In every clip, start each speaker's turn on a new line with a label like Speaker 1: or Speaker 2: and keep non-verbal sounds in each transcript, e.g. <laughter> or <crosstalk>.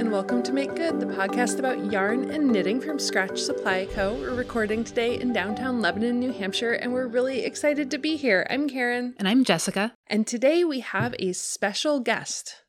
Speaker 1: and welcome to Make Good, the podcast about yarn and knitting from Scratch Supply Co. We're recording today in downtown Lebanon, New Hampshire, and we're really excited to be here. I'm Karen.
Speaker 2: And I'm Jessica.
Speaker 1: And today we have a special guest.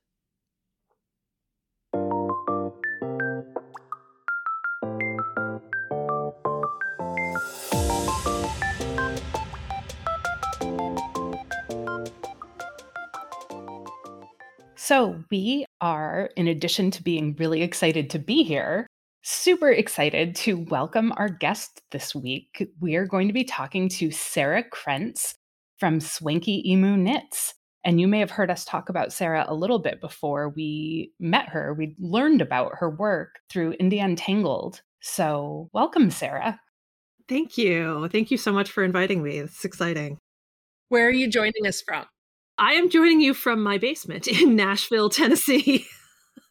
Speaker 2: So, we are, in addition to being really excited to be here, super excited to welcome our guest this week. We are going to be talking to Sarah Krentz from Swanky Emu Knits. And you may have heard us talk about Sarah a little bit before we met her. We learned about her work through Indie Untangled. So, welcome, Sarah.
Speaker 3: Thank you. Thank you so much for inviting me. It's exciting.
Speaker 1: Where are you joining us from?
Speaker 3: I am joining you from my basement in Nashville, Tennessee.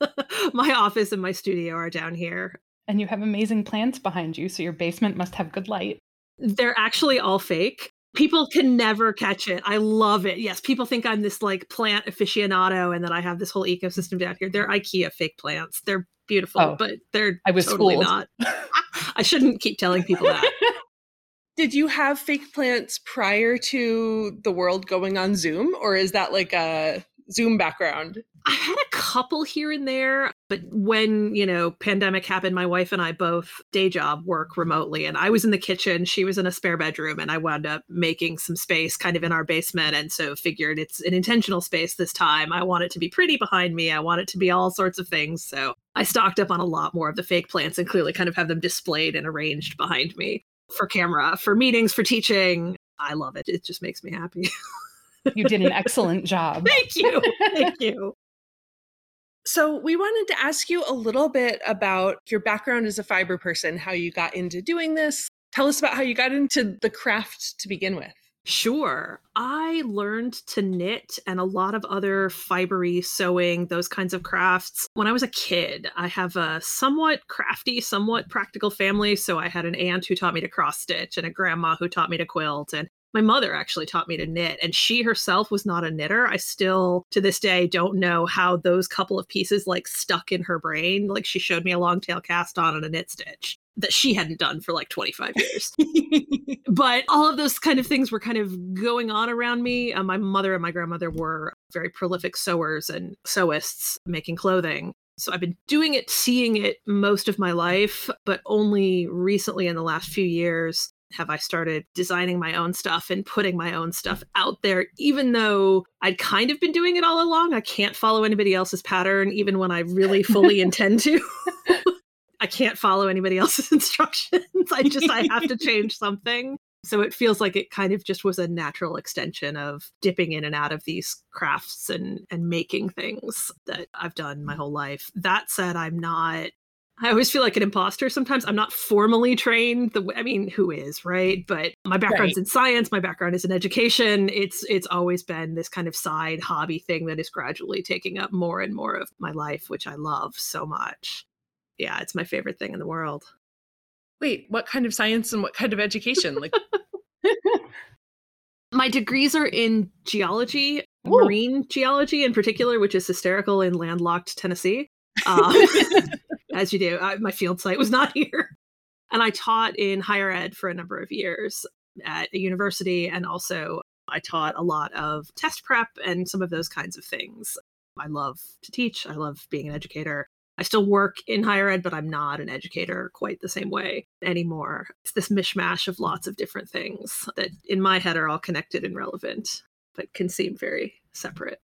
Speaker 3: <laughs> my office and my studio are down here.
Speaker 2: And you have amazing plants behind you, so your basement must have good light.
Speaker 3: They're actually all fake. People can never catch it. I love it. Yes, people think I'm this like plant aficionado and that I have this whole ecosystem down here. They're IKEA fake plants. They're beautiful, oh, but they're I was totally fooled. not. <laughs> I shouldn't keep telling people that.
Speaker 1: Did you have fake plants prior to the world going on Zoom, or is that like a Zoom background?
Speaker 3: I had a couple here and there, but when, you know, pandemic happened, my wife and I both day job work remotely and I was in the kitchen, she was in a spare bedroom and I wound up making some space kind of in our basement and so figured it's an intentional space this time. I want it to be pretty behind me. I want it to be all sorts of things. So I stocked up on a lot more of the fake plants and clearly kind of have them displayed and arranged behind me for camera, for meetings, for teaching. I love it. It just makes me happy. <laughs>
Speaker 2: you did an excellent job.
Speaker 3: Thank you. Thank <laughs> you.
Speaker 1: So, we wanted to ask you a little bit about your background as a fiber person, how you got into doing this. Tell us about how you got into the craft to begin with.
Speaker 3: Sure. I learned to knit and a lot of other fibery sewing, those kinds of crafts when I was a kid. I have a somewhat crafty, somewhat practical family. So I had an aunt who taught me to cross stitch and a grandma who taught me to quilt. And my mother actually taught me to knit, and she herself was not a knitter. I still, to this day, don't know how those couple of pieces like stuck in her brain. Like she showed me a long tail cast on and a knit stitch that she hadn't done for like 25 years. <laughs> but all of those kind of things were kind of going on around me. Uh, my mother and my grandmother were very prolific sewers and sewists making clothing. So I've been doing it, seeing it most of my life, but only recently in the last few years have I started designing my own stuff and putting my own stuff out there, even though I'd kind of been doing it all along. I can't follow anybody else's pattern, even when I really fully <laughs> intend to. <laughs> I can't follow anybody <laughs> else's instructions. I just I have to change <laughs> something. So it feels like it kind of just was a natural extension of dipping in and out of these crafts and and making things that I've done my whole life. That said, I'm not I always feel like an imposter sometimes. I'm not formally trained. The I mean, who is, right? But my background's right. in science, my background is in education. It's it's always been this kind of side hobby thing that is gradually taking up more and more of my life, which I love so much yeah, it's my favorite thing in the world.
Speaker 1: Wait, what kind of science and what kind of education? Like <laughs>
Speaker 3: my degrees are in geology, Ooh. marine geology in particular, which is hysterical in landlocked Tennessee. <laughs> Um, <laughs> as you do, I, my field site was not here. And I taught in higher ed for a number of years at a university, and also I taught a lot of test prep and some of those kinds of things. I love to teach. I love being an educator. I still work in higher ed, but I'm not an educator quite the same way anymore. It's this mishmash of lots of different things that in my head are all connected and relevant, but can seem very separate.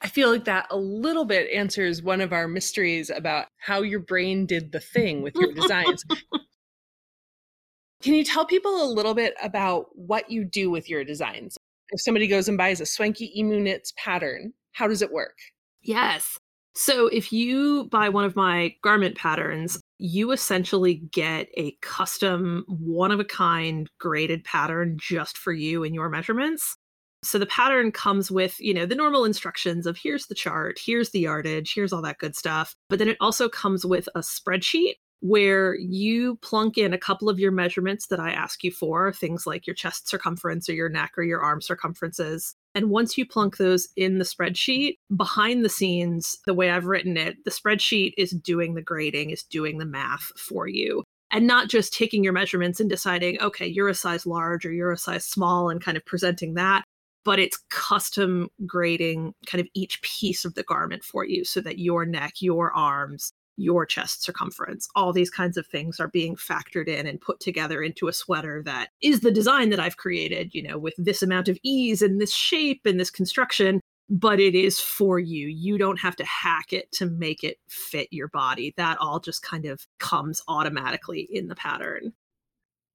Speaker 1: I feel like that a little bit answers one of our mysteries about how your brain did the thing with your designs. <laughs> Can you tell people a little bit about what you do with your designs? If somebody goes and buys a swanky emu knits pattern, how does it work?
Speaker 3: Yes. So if you buy one of my garment patterns, you essentially get a custom, one of a kind graded pattern just for you and your measurements. So the pattern comes with, you know, the normal instructions of here's the chart, here's the yardage, here's all that good stuff. But then it also comes with a spreadsheet where you plunk in a couple of your measurements that I ask you for, things like your chest circumference or your neck or your arm circumferences And once you plunk those in the spreadsheet, behind the scenes, the way I've written it, the spreadsheet is doing the grading, is doing the math for you. And not just taking your measurements and deciding, okay, you're a size large or you're a size small and kind of presenting that, but it's custom grading kind of each piece of the garment for you so that your neck, your arms, your chest circumference. All these kinds of things are being factored in and put together into a sweater that is the design that I've created, you know, with this amount of ease and this shape and this construction, but it is for you. You don't have to hack it to make it fit your body. That all just kind of comes automatically in the pattern.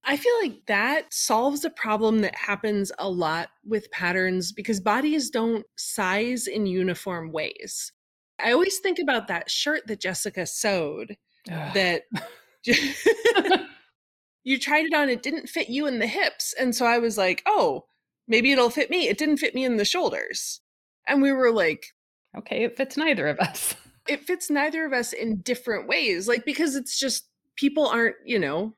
Speaker 1: I feel like that solves a problem that happens a lot with patterns because bodies don't size in uniform ways. I always think about that shirt that Jessica sewed Ugh. that <laughs> <laughs> you tried it on, it didn't fit you in the hips. And so I was like, oh, maybe it'll fit me. It didn't fit me in the shoulders. And we were like,
Speaker 2: okay, it fits neither of us. <laughs>
Speaker 1: It fits neither of us in different ways. Like, because it's just people aren't, you know.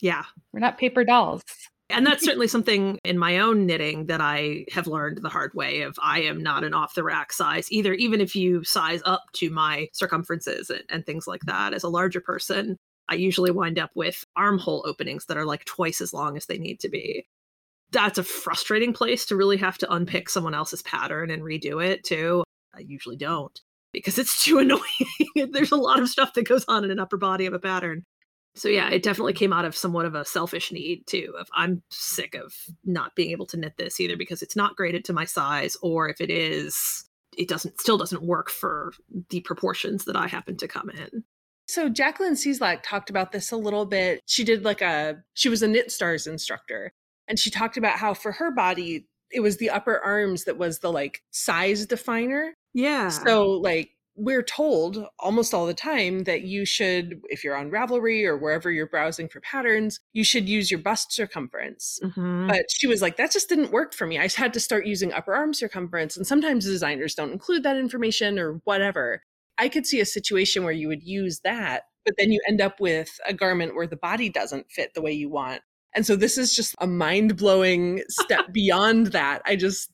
Speaker 3: Yeah.
Speaker 2: We're not paper dolls
Speaker 3: and that's certainly something in my own knitting that I have learned the hard way of I am not an off the rack size either, even if you size up to my circumferences and, and things like that. As a larger person, I usually wind up with armhole openings that are like twice as long as they need to be. That's a frustrating place to really have to unpick someone else's pattern and redo it too. I usually don't because it's too <laughs> annoying. There's a lot of stuff that goes on in an upper body of a pattern so yeah it definitely came out of somewhat of a selfish need too of i'm sick of not being able to knit this either because it's not graded to my size or if it is it doesn't still doesn't work for the proportions that i happen to come in.
Speaker 1: So jacqueline cieslak talked about this a little bit. She did like a she was a knit stars instructor and she talked about how for her body it was the upper arms that was the like size definer.
Speaker 3: Yeah.
Speaker 1: So like we're told almost all the time that you should, if you're on Ravelry or wherever you're browsing for patterns, you should use your bust circumference. Mm-hmm. But she was like, that just didn't work for me. I had to start using upper arm circumference. And sometimes designers don't include that information or whatever. I could see a situation where you would use that, but then you end up with a garment where the body doesn't fit the way you want. And so this is just a mind blowing step <laughs> beyond that. I just,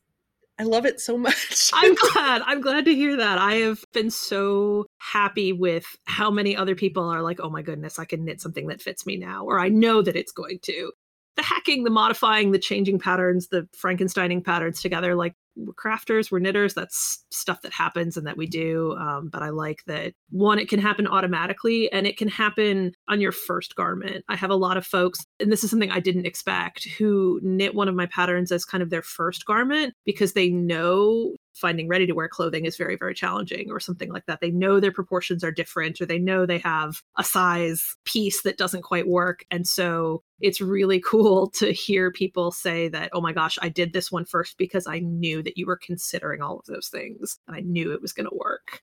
Speaker 1: I love it so much. <laughs>
Speaker 3: I'm glad. I'm glad to hear that. I have been so happy with how many other people are like, oh my goodness, I can knit something that fits me now, or I know that it's going to. The hacking, the modifying, the changing patterns, the Frankensteining patterns together, like we're crafters, we're knitters. That's stuff that happens and that we do. Um, but I like that one, it can happen automatically and it can happen on your first garment. I have a lot of folks, and this is something I didn't expect, who knit one of my patterns as kind of their first garment because they know finding ready to wear clothing is very, very challenging or something like that. They know their proportions are different or they know they have a size piece that doesn't quite work. And so it's really <laughs> cool to hear people say that, oh my gosh, I did this one first because I knew that you were considering all of those things and I knew it was going to work.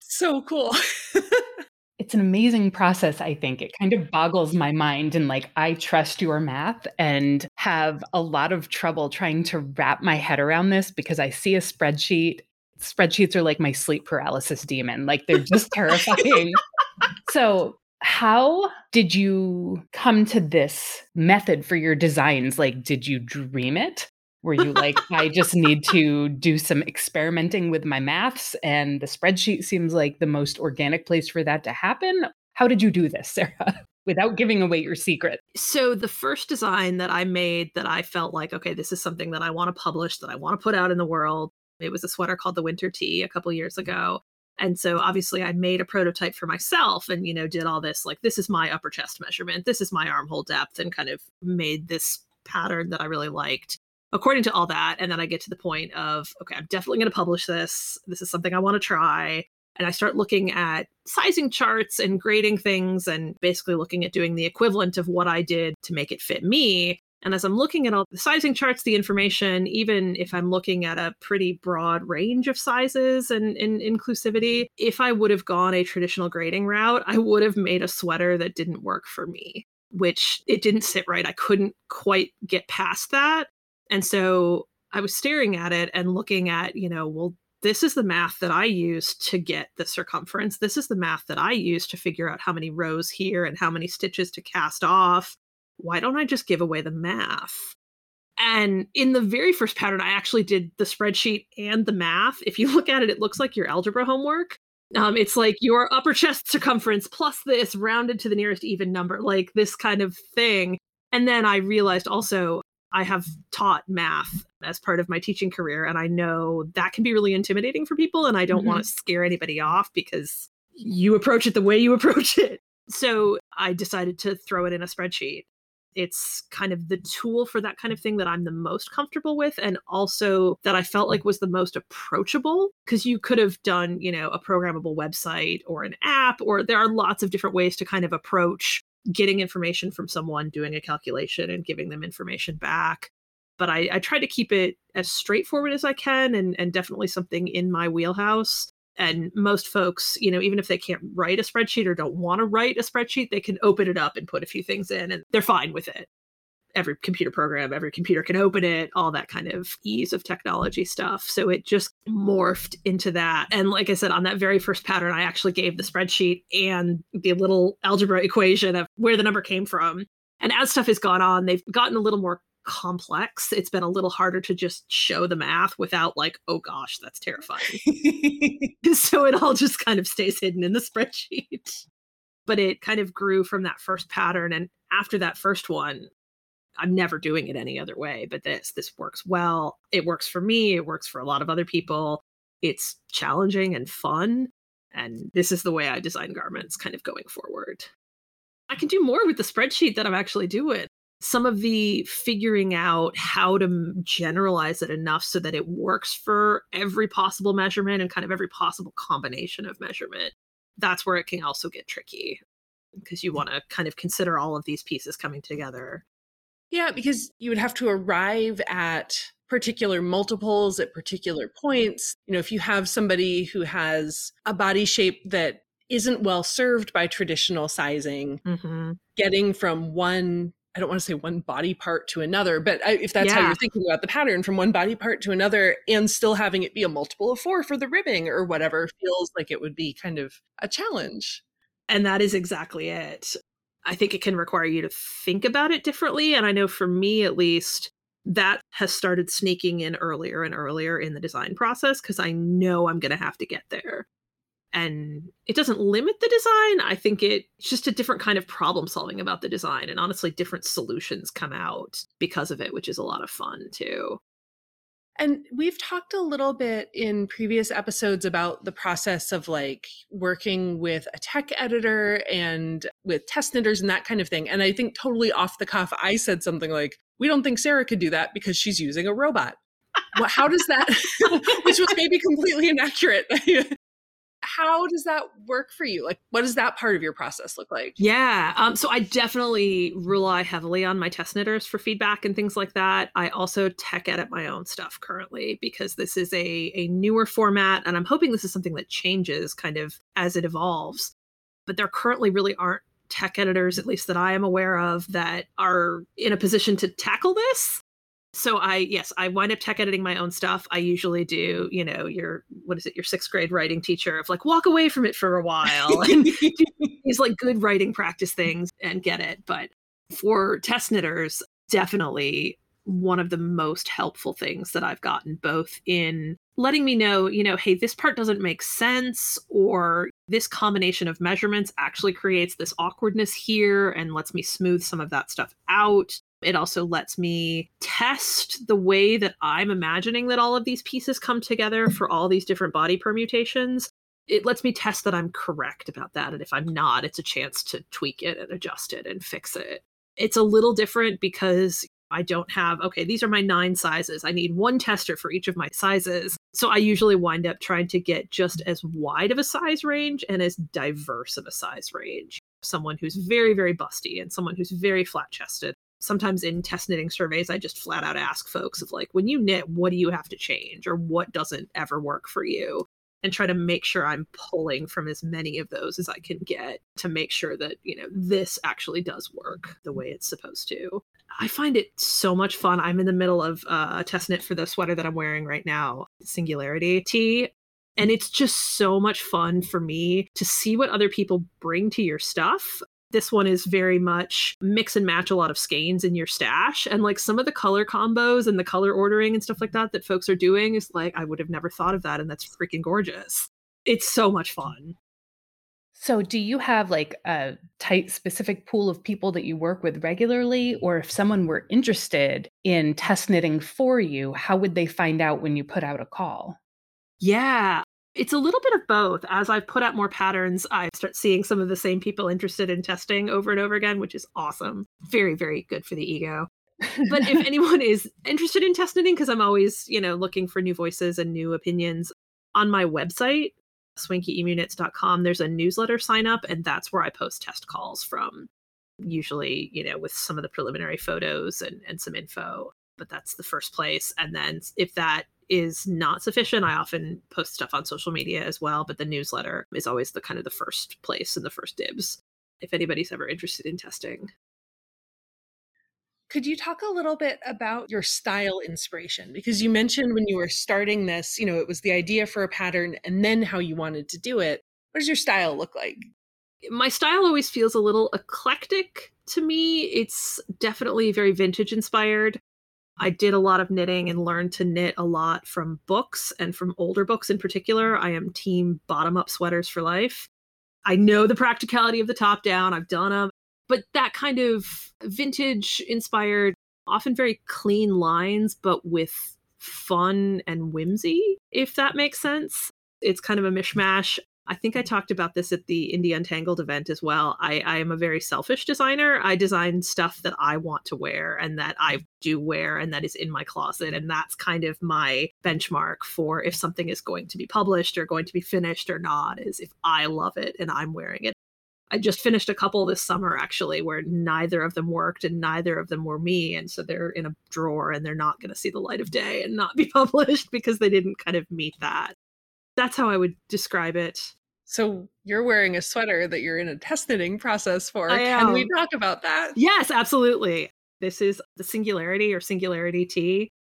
Speaker 1: So cool. <laughs>
Speaker 2: it's an amazing process i think. It kind of boggles my mind and like i trust your math and have a lot of trouble trying to wrap my head around this because i see a spreadsheet. Spreadsheets are like my sleep paralysis demon like they're just terrifying. <laughs> So how did you come to this method for your designs? Like did you dream it were you like, I just need to do some experimenting with my maths, and the spreadsheet seems like the most organic place for that to happen? How did you do this, Sarah? <laughs> Without giving away your secret.
Speaker 3: So, the first design that I made that I felt like, okay, this is something that I want to publish, that I want to put out in the world, it was a sweater called the Winter Tee a couple years mm. ago. And so obviously I made a prototype for myself and, you know, did all this like, this is my upper chest measurement, this is my armhole depth, and kind of made this pattern that I really liked according to all that and then i get to the point of okay i'm definitely going to publish this. This is something i want to try. And i start looking at sizing charts and grading things and basically looking at doing the equivalent of what i did to make it fit me. And as i'm looking at all the sizing charts the information even if i'm looking at a pretty broad range of sizes and, and inclusivity if i would have gone a traditional grading route i would have made a sweater that didn't work for me which it didn't sit right. I couldn't quite get past that and so I was staring at it and looking at, you know, well, this is the math that I use to get the circumference. This is the math that I use to figure out how many rows here and how many stitches to cast off. Why don't I just give away the math? And in the very first pattern, I actually did the spreadsheet and the math. If you <laughs> look at it, it looks like your algebra homework. Um, it's like your upper chest circumference plus this rounded to the nearest even number, like this kind of thing. And then I realized also I have taught math as part of my teaching career, and I know that can be really intimidating for people. And I don't mm-hmm. want to scare anybody off because you approach it the way you <laughs> approach it. So I decided to throw it in a spreadsheet it's kind of the tool for that kind of thing that I'm the most comfortable with and also that I felt like was the most approachable because you could have done, you know, a programmable website or an app or there are lots of different ways to kind of approach getting information from someone, doing a calculation and giving them information back. But I, I try to keep it as straightforward as I can and, and definitely something in my wheelhouse and most folks you know even if they can't write a spreadsheet or don't want to write a spreadsheet they can open it up and put a few things in and they're fine with it every computer program every computer can open it all that kind of ease of technology stuff so it just morphed into that and like i said on that very first pattern i actually gave the spreadsheet and the little algebra equation of where the number came from and as stuff has gone on they've gotten a little more complex. It's been a little harder to just show the math without like, oh gosh, that's terrifying. <laughs> <laughs> so it all just kind of stays hidden in the spreadsheet. But it kind of grew from that first pattern. And after that first one, I'm never doing it any other way. But this, this works well. It works for me. It works for a lot of other people. It's challenging and fun. And this is the way I design garments kind of going forward. I can do more with the spreadsheet that I'm actually doing some of the figuring out how to generalize it enough so that it works for every possible measurement and kind of every possible combination of measurement. That's where it can also get tricky because you want to kind of consider all of these pieces coming together.
Speaker 1: Yeah, because you would have to arrive at particular multiples at particular points. You know, if you have somebody who has a body shape that isn't well served by traditional sizing, mm-hmm. getting from one I don't want to say one body part to another, but if that's yeah. how you're thinking about the pattern from one body part to another and still having it be a multiple of four for the ribbing or whatever feels like it would be kind of a challenge.
Speaker 3: And that is exactly it. I think it can require you to think about it differently. And I know for me, at least, that has started sneaking in earlier and earlier in the design process because I know I'm going to have to get there and it doesn't limit the design i think it's just a different kind of problem solving about the design and honestly different solutions come out because of it which is a lot of fun too
Speaker 1: and we've talked a little bit in previous episodes about the process of like working with a tech editor and with test knitters and that kind of thing. And I think totally off the cuff, I said something like, we don't think Sarah could do that because she's using a robot. well, how does that, <laughs> which was maybe completely inaccurate <laughs> how does that work for you? Like, what does that part of your process look like?
Speaker 3: Yeah. Um, so I definitely rely heavily on my test knitters for feedback and things like that. I also tech edit my own stuff currently because this is a, a newer format. And I'm hoping this is something that changes kind of as it evolves. But there currently really aren't tech editors, at least that I am aware of, that are in a position to tackle this so I yes, I wind up tech editing my own stuff. I usually do, you know, your what is it, your sixth grade writing teacher of like walk away from it for a while and do <laughs> <laughs> these like good writing practice things and get it. But for test knitters, definitely one of the most helpful things that I've gotten, both in letting me know, you know, hey, this part doesn't make sense, or this combination of measurements actually creates this awkwardness here and lets me smooth some of that stuff out. It also lets me test the way that I'm imagining that all of these pieces come together for all these different body permutations. It lets me test that I'm correct about that. And if I'm not, it's a chance to tweak it and adjust it and fix it. It's a little different because I don't have, okay, these are my nine sizes. I need one tester for each of my sizes. So I usually wind up trying to get just as wide of a size range and as diverse of a size range. Someone who's very, very busty and someone who's very flat chested sometimes in test knitting surveys i just flat out ask folks of like when you knit what do you have to change? Or what doesn't ever work for you? And try to make sure i'm pulling from as many of those as i can get to make sure that you know this actually does work the way it's supposed to. I find it so much fun. I'm in the middle of uh, a test knit for the sweater that i'm wearing right now singularity tee. And it's just so much fun for me to see what other people bring to your stuff This one is very much mix and match a lot of skeins in your stash. And like some of the color combos and the color ordering and stuff like that that folks are doing is like, I would have never thought of that. And that's freaking gorgeous. It's so much fun.
Speaker 2: So, do you have like a tight, specific pool of people that you work with regularly? Or if someone were interested in test knitting for you, how would they find out when you put out a call?
Speaker 3: Yeah, it's a little bit of both. As I've put out more patterns, I start seeing some of the same people interested in testing over and over again, which is awesome. Very, very good for the ego. but if <laughs> anyone is interested in test knitting, because I'm always, you know, looking for new voices and new opinions, on my website, swankyemuknits.com, there's a newsletter sign up, and that's where I post test calls from. Usually, you know, with some of the preliminary photos and, and some info. But that's the first place. And then if that is not sufficient. I often post stuff on social media as well, but the newsletter is always the kind of the first place and the first dibs if anybody's ever interested in testing.
Speaker 1: Could you talk a little bit about your style inspiration? Because you mentioned when you were starting this, you know, it was the idea for a pattern and then how you wanted to do it. What does your style look like?
Speaker 3: My style always feels a little eclectic to me. It's definitely very vintage inspired. I did a lot of knitting and learned to knit a lot from books and from older books in particular. I am team bottom up sweaters for life. I know the practicality of the top down, I've done them, but that kind of vintage inspired, often very clean lines, but with fun and whimsy, if that makes sense. It's kind of a mishmash. I think I talked about this at the Indie Untangled event as well. I, I, am a very selfish designer. I design stuff that I want to wear and that I do wear and that is in my closet. And that's kind of my benchmark for if something is going to be published or going to be finished or not, is if I love it and I'm wearing it. I just finished a couple this summer actually where neither of them worked and neither of them were me. And so they're in a drawer and they're not going to see the light of day and not be <laughs> published because they didn't kind of meet that that's how I would describe it.
Speaker 1: So you're wearing a sweater that you're in a test knitting process for. Can we talk about that?
Speaker 3: Yes, absolutely. This is the Singularity or Singularity Tee.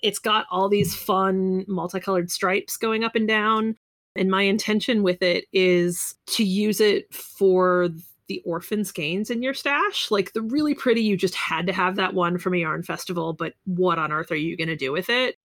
Speaker 3: It's got all these fun multicolored stripes going up and down. And my intention with it is to use it for the orphan skeins in your stash. Like the really pretty, you just had to have that one from a yarn festival, but what on earth are you going to do with it?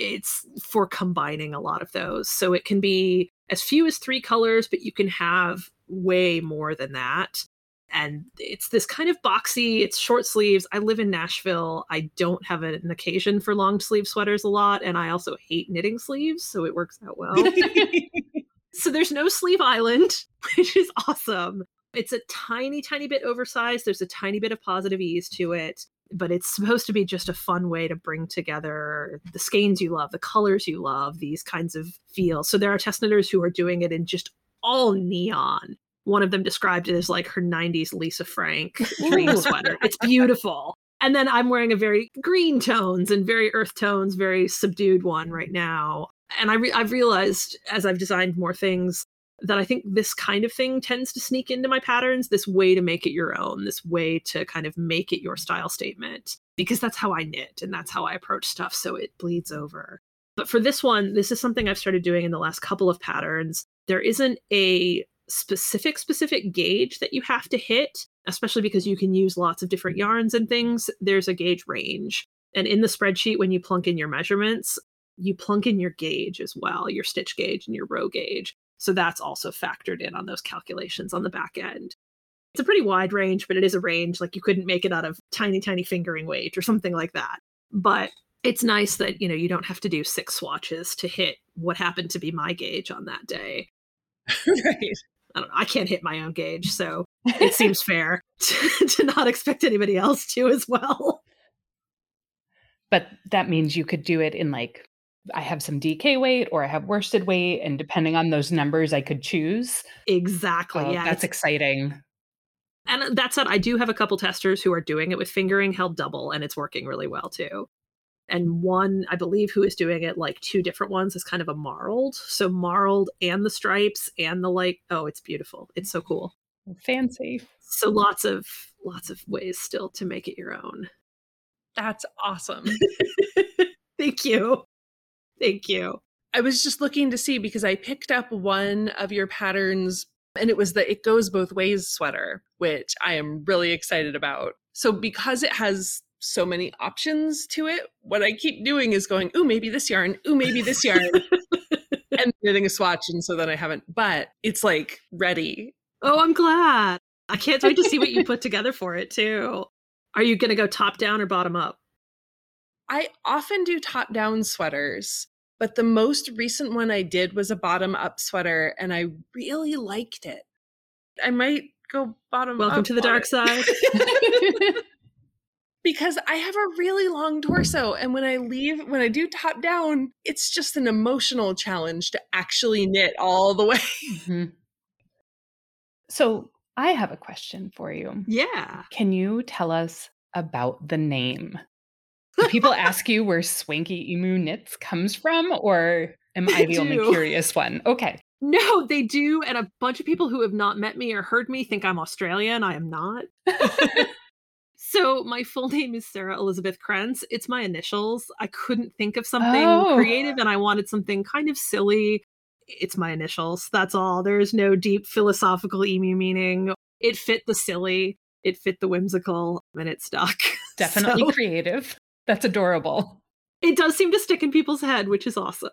Speaker 3: It's for combining a lot of those. So it can be as few as three colors, but you can have way more than that. And it's this kind of boxy, it's short sleeves. I live in Nashville. I don't have an occasion for long sleeve sweaters a lot. And I also hate knitting sleeves. So it works out well. <laughs> so there's no sleeve island, <laughs> which is awesome. It's a tiny, tiny bit oversized. There's a tiny bit of positive ease to it but it's supposed to be just a fun way to bring together the skeins you love, the colors you love, these kinds of feels. So there are test knitters who are doing it in just all neon. One of them described it as like her 90s Lisa Frank dream sweater. It's beautiful. And then I'm wearing a very green tones and very earth tones, very subdued one right now. And I re- I've realized as I've designed more things that I think this kind of thing tends to sneak into my patterns, this way to make it your own, this way to kind of make it your style statement, because that's how I knit and that's how I approach stuff. So it bleeds over. But for this one, this is something I've started doing in the last couple of patterns. There isn't a specific, specific gauge that you have to hit, especially because you can use lots of different yarns and things. There's a gauge range. And in the spreadsheet, when you plunk in your measurements, you plunk in your gauge as well, your stitch gauge and your row gauge. So that's also factored in on those calculations on the back end. It's a pretty wide range, but it is a range. Like you couldn't make it out of tiny, tiny fingering weight or something like that. But it's nice that, you know, you don't have to do six swatches to hit what happened to be my gauge on that day. <laughs> right. I don't know. I can't hit my own gauge, so it seems <laughs> fair to, <laughs> to not expect anybody else to as well.
Speaker 2: But that means you could do it in like I have some DK weight or I have worsted weight, and depending on those numbers, I could choose.
Speaker 3: Exactly.
Speaker 2: Oh,
Speaker 3: yeah,
Speaker 2: that's exciting.
Speaker 3: And uh, that said, I do have a couple testers who are doing it with fingering held double, and it's working really well too. And one, I believe, who is doing it like two different ones is kind of a marled. So marled and the stripes and the like. Oh, it's beautiful. It's so mm-hmm. cool.
Speaker 2: Fancy.
Speaker 3: So lots of lots of ways still to make it your own.
Speaker 1: That's awesome. <laughs>
Speaker 3: Thank you. Thank you.
Speaker 1: I was just looking to see because I picked up one of your patterns And it was the It Goes Both Ways sweater, which I am really excited about. So, because it has so many options to it, what I keep doing is going, ooh, maybe this yarn, ooh, maybe this yarn, <laughs> and knitting a swatch. And so then I haven't, but it's like ready.
Speaker 3: Oh, I'm glad. I can't wait to see what you put together for it too. Are you going to go top down or bottom up?
Speaker 1: I often do top down sweaters, but the most recent one I did was a bottom up sweater and I really liked it. I might go bottom
Speaker 3: Welcome to the dark
Speaker 1: it.
Speaker 3: side. <laughs> <laughs>
Speaker 1: because I have a really long torso. And when I leave, when I do top down, it's just an emotional challenge to actually knit all the way. Mm-hmm.
Speaker 2: So I have a question for you.
Speaker 3: Yeah.
Speaker 2: Can you tell us about the name? Do people ask you where Swanky Emu Knits comes from, or am I the only curious one? Okay.
Speaker 3: No, they do. And a bunch of people who have not met me or heard me think I'm Australian. I am not. <laughs> so, my full name is Sarah Elizabeth Krentz. It's my initials. I couldn't think of something oh. creative and I wanted something kind of silly. It's my initials. That's all. There is no deep philosophical emu meaning. It fit the silly, it fit the whimsical, and it stuck. <laughs>
Speaker 2: Definitely so, creative. That's adorable.
Speaker 3: It does seem to stick in people's head, which is awesome.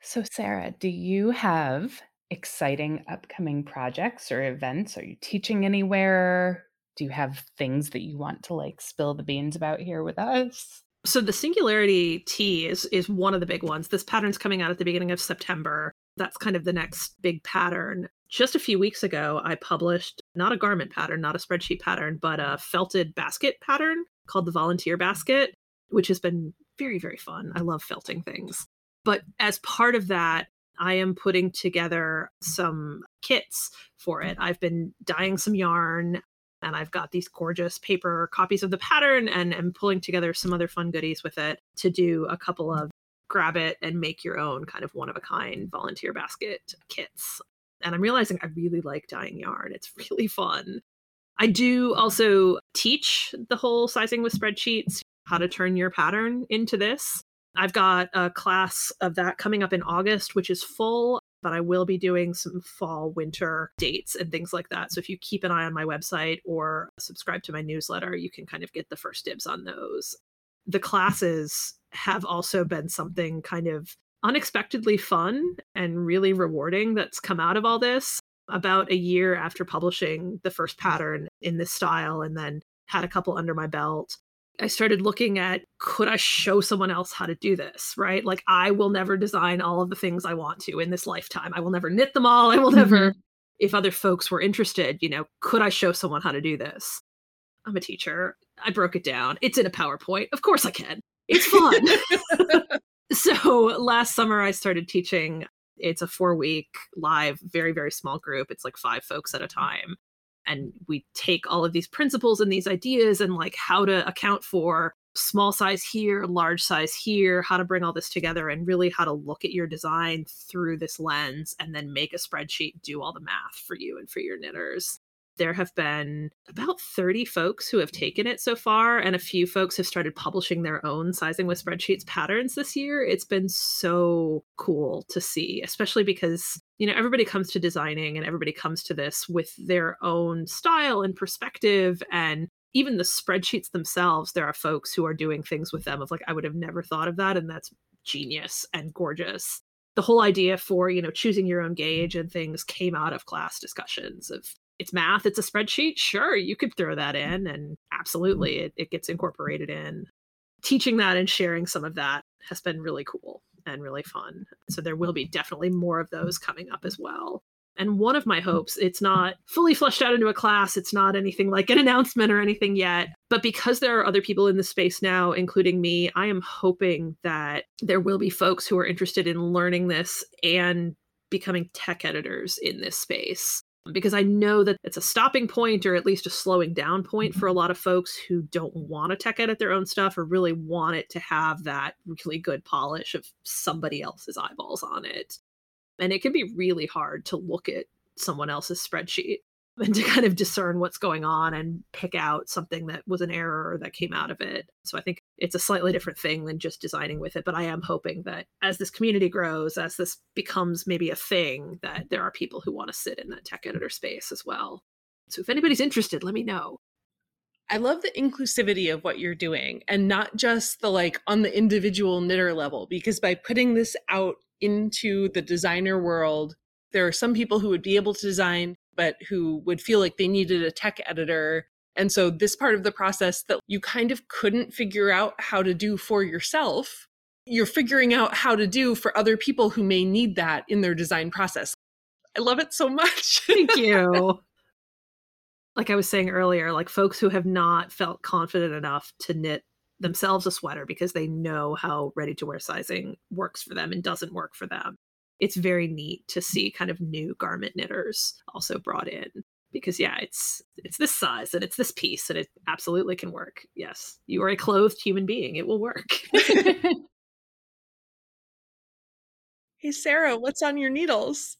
Speaker 2: so, Sarah, do you have exciting upcoming projects or events? Are you teaching anywhere? Do you have things that you want to like spill the beans about here with us?
Speaker 3: So the Singularity Tee is is one of the big ones. This pattern's coming out at the beginning of September. That's kind of the next big pattern. Just a few weeks ago, I published not a garment pattern, not a spreadsheet pattern, but a felted basket pattern called the Volunteer Basket, which has been very, very fun. I love felting things. But as part of that, I am putting together some kits for it. I've been dyeing some yarn and I've got these gorgeous paper copies of the pattern and am pulling together some other fun goodies with it to do a couple of grab it and make your own kind of one of a kind volunteer basket kits. And I'm realizing I really like dyeing yarn. It's <laughs> really fun. I do also teach the whole sizing with spreadsheets, how to turn your pattern into this. I've got a class of that coming up in August, which is full, but I will be doing some fall winter dates and things like that. So if you keep an eye on my website or subscribe to my newsletter, you can kind of get the first dibs on those. The classes have also been something kind of unexpectedly fun and really rewarding that's come out of all this. About a year after publishing the first pattern in this style and then had a couple under my belt, I started looking at could I show someone else how to do this, right? Like I will never design all of the things I want to in this lifetime. I will never knit them all. I will never mm-hmm. if other folks were interested, you know, could I show someone how to do this? I'm a teacher. I broke it down. It's in a PowerPoint. Of course I can. It's fun. <laughs> <laughs> so last summer I started teaching. It's a four week live, very, very small group. It's like five folks at a time. And we take all of these principles and these ideas and like how to account for small size here, large size here, how to bring all this together and really how to look at your design through this lens and then make a spreadsheet do all the math for you and for your knitters there have been about 30 folks who have taken it so far, and a few folks have started publishing their own sizing with spreadsheets patterns this year. It's been so cool to see, especially because, you know, everybody comes to designing and everybody comes to this with their own style and perspective. And even the spreadsheets themselves, there are folks who are doing things with them of like, I would have never thought of that. And that's genius and gorgeous the whole idea for you know choosing your own gauge and things came out of class discussions of it's math, it's a spreadsheet. Sure, you could throw that mm. in, and absolutely mm. it, it gets incorporated in. Teaching that and sharing some of that has been really cool and really fun. So there will be definitely more of those coming up as well. And one of my mm. hopes, it's not fully fleshed out into a class, it's not anything like an <laughs> announcement or anything yet. But because there are other people in the space now, including me, I am hoping that there will be folks who are interested in learning this and becoming tech editors in this space because I know that it's a stopping point or at least a slowing down point mm-hmm. for a lot of folks who don't want to tech edit their own stuff or really want it to have that really good polish of somebody else's eyeballs on it. And it can be really hard to look at someone else's spreadsheet <laughs> and to kind of discern what's going on and pick out something that was an error that came out of it. So I think it's a slightly different thing than just designing with it. But I am hoping that as this community grows, as this becomes maybe a thing, that there are people who want to sit in that tech editor space as well. So if anybody's interested, let me know.
Speaker 1: I love the inclusivity of what you're doing and not just the like on the individual knitter level, because by putting this out into the designer world, there are some people who would be able to design but who would feel like they needed a tech editor. And so, this part of the process that you kind of couldn't figure out how to do for yourself, you're figuring out how to do for other people who may need that in their design process. I love it so much.
Speaker 3: Thank <laughs> you. like I was saying earlier, like folks who have not felt confident enough to knit themselves a sweater because they know how ready to wear sizing works for them and doesn't work for them it's very neat to see kind of new garment knitters also brought in because yeah it's it's this size and it's this piece and it absolutely can work. Yes you are a clothed human being. It will work. <laughs> <laughs>
Speaker 1: Hey sarah what's on your needles?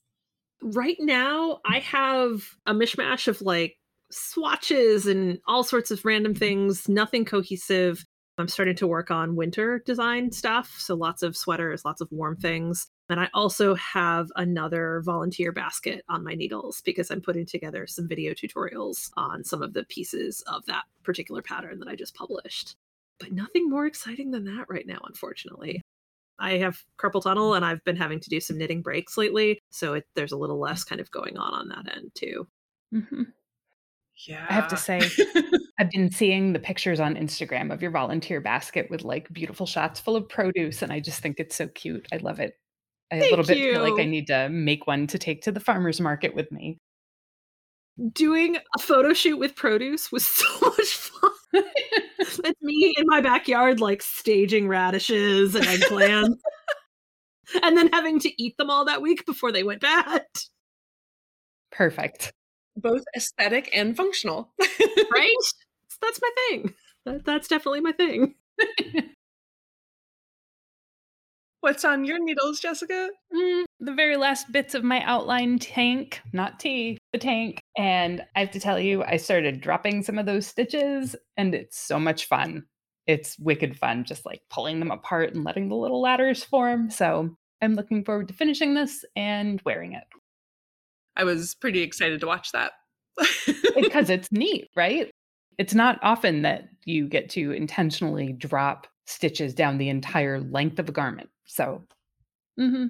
Speaker 3: Right now i have a mishmash of like swatches and all sorts of random things nothing cohesive i'm starting to work on winter design stuff so lots of sweaters lots of warm things and I also have another volunteer basket on my needles because I'm putting together some video tutorials on some of the pieces of that particular pattern that I just published. But nothing more exciting than that right now, unfortunately. I have carpal tunnel and I've been having to do some knitting breaks lately. So it, there's a little less kind of going on on that end too.
Speaker 2: Mm-hmm. Yeah. I have to say, <laughs> I've been seeing the pictures on Instagram of your volunteer basket with like beautiful shots full of produce. And I just think it's so cute. I love it. I Thank a little bit you. feel like I need to make one to take to the farmer's market with me.
Speaker 3: Doing a photo shoot with produce was <laughs> so much fun. <laughs> it's me in my backyard, like staging radishes and eggplants, <laughs> and then having to eat them all that week before they went bad.
Speaker 2: Perfect.
Speaker 1: Both aesthetic and functional.
Speaker 3: right? That's my thing. That, that's definitely my thing. <laughs>
Speaker 1: What's on your needles, Jessica?
Speaker 2: Mm, the very last bits of my outline tank, not tee, the tank. And I have to tell you, I started dropping some of those stitches, and it's so much fun. It's wicked fun, just like pulling them apart and letting the little ladders form. So I'm looking forward to finishing this and wearing it.
Speaker 1: I was pretty excited to watch that. <laughs>
Speaker 2: because it's neat, right? It's not often that you get to intentionally drop stitches down the entire length of a garment. So,
Speaker 3: mm-hmm.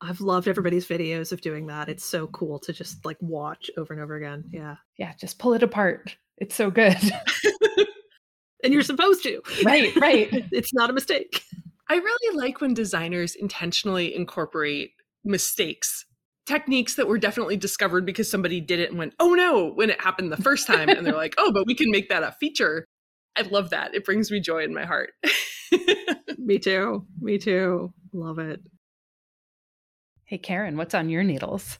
Speaker 3: I've loved everybody's videos of doing that. It's so cool to just like watch over and over again. Yeah.
Speaker 2: Yeah. Just pull it apart. It's so good. <laughs>
Speaker 3: and you're supposed to.
Speaker 2: Right, right. <laughs>
Speaker 3: it's not a mistake.
Speaker 1: I really like when designers intentionally incorporate mistakes, techniques that were definitely discovered because somebody did it and went, oh no, when it happened the first time. and they're like, oh, but we can make that a feature. I love that. It brings me joy in my heart. <laughs>
Speaker 3: Me too. Me too. Love it.
Speaker 2: Hey, Karen, what's on your needles?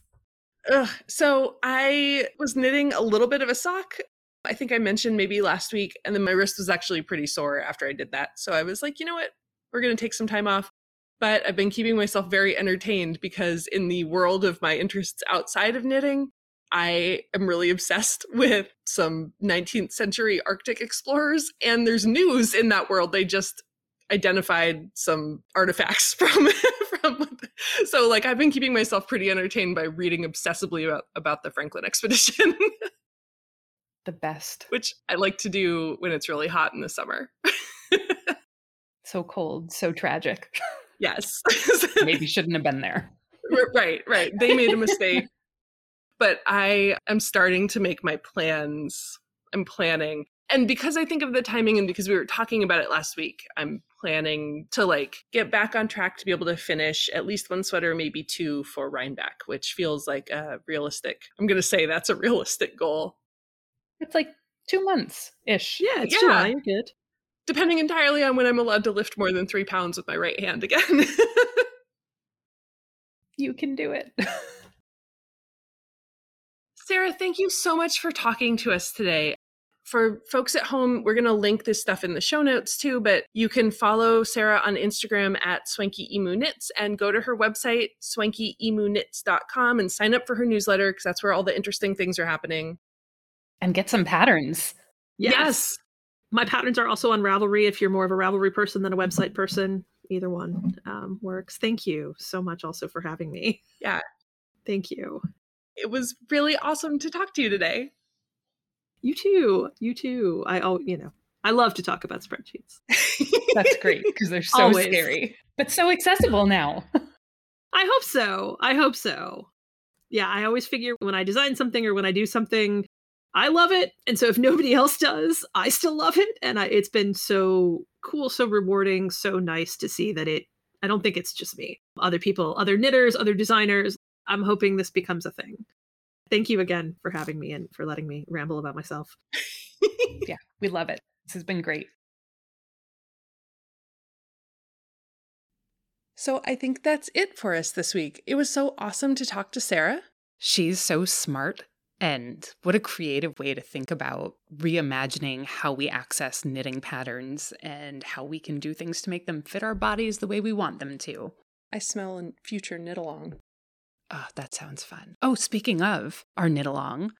Speaker 1: Ugh, so I was knitting a little bit of a sock. I think I mentioned maybe last week, and then my wrist was actually pretty sore after I did that. So I was like, you know what? We're going to take some time off. But I've been keeping myself very entertained because in the world of my interests outside of knitting, I am really obsessed <laughs> with some 19th century Arctic explorers, and there's news in that world. They just identified some artifacts <laughs> from from so like I've been keeping myself pretty entertained by reading obsessively about about the Franklin <laughs> expedition.
Speaker 2: the best.
Speaker 1: Which I like to do when it's really hot in the summer.
Speaker 2: so cold, so tragic.
Speaker 1: Yes. <laughs>
Speaker 2: Maybe shouldn't have been there.
Speaker 1: right, right. They made a mistake. <laughs> but I am starting to make my plans. I'm planning and because I think of the timing and because we were talking about it last week, I'm planning to like get back on track to be able to finish at least one sweater, maybe two for Rhinebeck, which feels like a realistic. I'm going to say that's a realistic goal.
Speaker 2: It's like two months ish.
Speaker 3: Yeah, it's yeah. July. You're good.
Speaker 1: Depending entirely on when I'm allowed to lift more than three pounds with my right hand again. <laughs>
Speaker 2: you can do it.
Speaker 1: Sarah, thank you so much for talking to us today for folks at home, we're going to link this stuff in the show notes too, but you can follow Sarah on Instagram at Swanky Emu Knits and go to her website, swankyemuknits.com, and sign up for her newsletter because that's where all the interesting things are happening.
Speaker 2: And get some patterns.
Speaker 3: Yes. yes. My patterns are also on Ravelry if you're more of a Ravelry person than a website person. Either one um, works. Thank you so much also for having me.
Speaker 1: Yeah.
Speaker 3: Thank you.
Speaker 1: It was really awesome to talk to you today.
Speaker 3: You too. You too. I all you know, I love to talk about spreadsheets. <laughs>
Speaker 2: That's great because they're so Always. scary, but so accessible now. <laughs>
Speaker 3: I hope so. I hope so. Yeah, I always figure when I design something or when I do something, I love it, and so if nobody else does, I still love it, and I, it's been so cool, so rewarding, so nice to see that it. I don't think it's just me. Other people, other knitters, other designers. I'm hoping this becomes a thing thank you again for having me and for letting me ramble about myself. <laughs>
Speaker 2: yeah, we love it. This has been great.
Speaker 1: So I think that's it for us this week. It was so awesome to talk to Sarah.
Speaker 2: She's so smart. And what a creative way to think about reimagining how we access knitting patterns and how we can do things to make them fit our bodies the way we want them to.
Speaker 1: I smell a future knit along.
Speaker 2: Oh, that sounds fun. Oh, speaking of our knit along,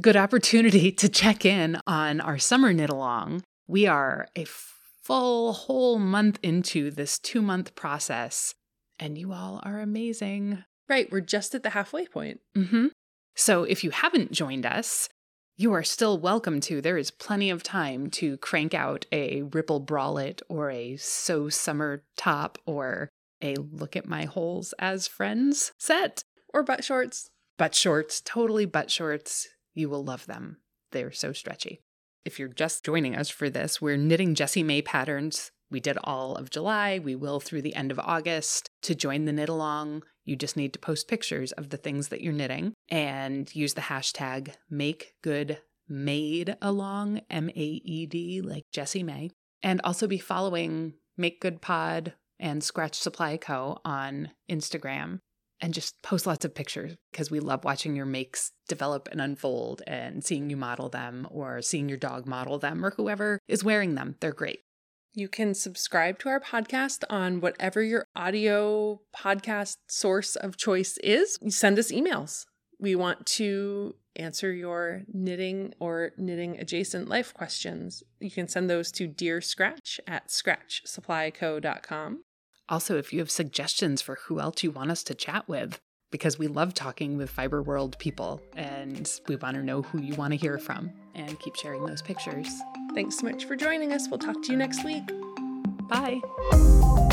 Speaker 2: good opportunity <laughs> to check in on our summer knit along. We are a full whole month into this two month process, and you all are amazing.
Speaker 1: Right, we're just at the halfway point.
Speaker 2: Mm-hmm. So if you haven't joined us, you are still welcome to. There is plenty of time to crank out a Ripple Bralette or a So Summer top or a look at my holes as friends set
Speaker 1: or butt shorts.
Speaker 2: Butt shorts, totally butt shorts. You will love them. They're so stretchy. If you're just joining us for this, we're knitting Jessie Mae patterns. We did all of July. We will through the end of August. To join the knit along, you just need to post pictures of the things that you're knitting and use the hashtag make good maed along, M A E D, like Jessie Mae. And also be following Make Good Pod and Scratch Supply Co. on Instagram and just post lots of pictures because we love watching your makes develop and unfold and seeing you model them or seeing your dog model them or whoever is wearing them. They're great.
Speaker 1: You can subscribe to our podcast on whatever your audio podcast source of choice is. Send us emails. We want to answer your knitting or knitting adjacent life questions. You can send those to Dear Scratch at scratchsupplyco.com.
Speaker 2: Also, if you have suggestions for who else you want us to chat with, because we love talking with Fiber World people and we want to know who you want to hear from and keep sharing those pictures.
Speaker 1: Thanks so much for joining us. We'll talk to you next week.
Speaker 2: Bye.